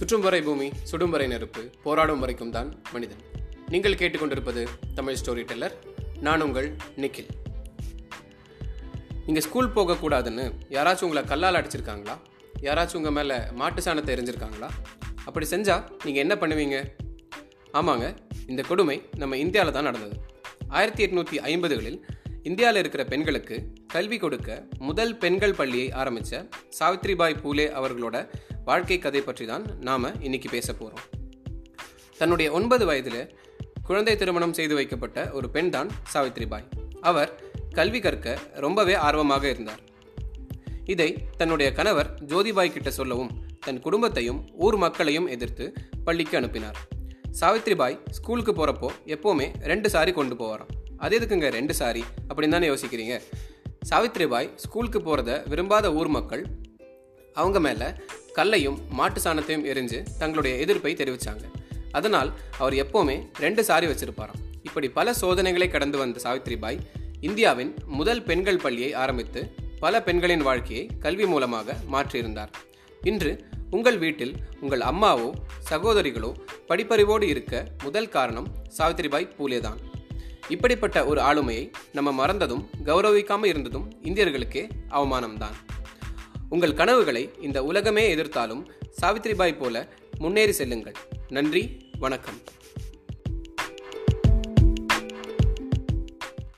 சுற்றும் வரை பூமி சுடும் வரை நெருப்பு போராடும் வரைக்கும் தான் மனிதன். நீங்கள் கேட்டுக்கொண்டிருப்பது தமிழ் ஸ்டோரி டெல்லர். நான் உங்கள் நிக்கில். நீங்கள் ஸ்கூல் போகக்கூடாதுன்னு யாராச்சும் உங்களை கல்லால் அடிச்சிருக்காங்களா? யாராச்சும் உங்கள் மேலே மாட்டு சாணத்தை எரிஞ்சிருக்காங்களா? அப்படி செஞ்சால் நீங்கள் என்ன பண்ணுவீங்க? ஆமாங்க இந்த கொடுமை நம்ம இந்தியாவில் தான் நடந்தது. ஆயிரத்தி எட்நூற்றி ஐம்பதுகளில் இந்தியாவில் இருக்கிற பெண்களுக்கு கல்வி கொடுக்க முதல் பெண்கள் பள்ளியை ஆரம்பித்த சாவித்ரிபாய் பூலே அவர்களோட வாழ்க்கை கதை பற்றி தான் நாம் இன்னைக்கு பேச போகிறோம் தன்னுடைய ஒன்பது வயதில் குழந்தை திருமணம் செய்து வைக்கப்பட்ட ஒரு பெண் தான் சாவித்ரிபாய் அவர் கல்வி கற்க ரொம்பவே ஆர்வமாக இருந்தார். இதை தன்னுடைய கணவர் ஜோதிபாய் கிட்ட சொல்லவும் தன் குடும்பத்தையும் ஊர் மக்களையும் எதிர்த்து பள்ளிக்கு அனுப்பினார். சாவித்ரிபாய் ஸ்கூலுக்கு போகிறப்போ எப்போவுமே ரெண்டு சாரி கொண்டு போவாராம். அது எதுக்குங்க ரெண்டு சாரி அப்படின்னு தானே யோசிக்கிறீங்க? சாவித்ரிபாய் ஸ்கூலுக்கு போகிறத விரும்பாத ஊர் மக்கள் அவங்க மேலே கல்லையும் மாட்டு சாணத்தையும் எரிஞ்சு தங்களுடைய எதிர்ப்பை தெரிவித்தாங்க அதனால் அவர் எப்போவுமே ரெண்டு சாரி வச்சிருப்பாராம். இப்படி பல சோதனைகளை கடந்து வந்த சாவித்ரிபாய் இந்தியாவின் முதல் பெண்கள் பள்ளியை ஆரம்பித்து பல பெண்களின் வாழ்க்கையை கல்வி மூலமாக மாற்றியிருந்தார். இன்று உங்கள் வீட்டில் உங்கள் அம்மாவோ சகோதரிகளோ படிப்பறிவோடு இருக்க முதல் காரணம் சாவித்ரிபாய் பூலே தான் இப்படிப்பட்ட ஒரு ஆளுமையை நம்ம மறந்ததும் கௌரவிக்காம இருந்ததும் இந்தியர்களுக்கே அவமானம்தான். உங்கள் கனவுகளை இந்த உலகமே எதிர்த்தாலும் சாவித்ரிபாய் போல முன்னேறி செல்லுங்கள். நன்றி வணக்கம்.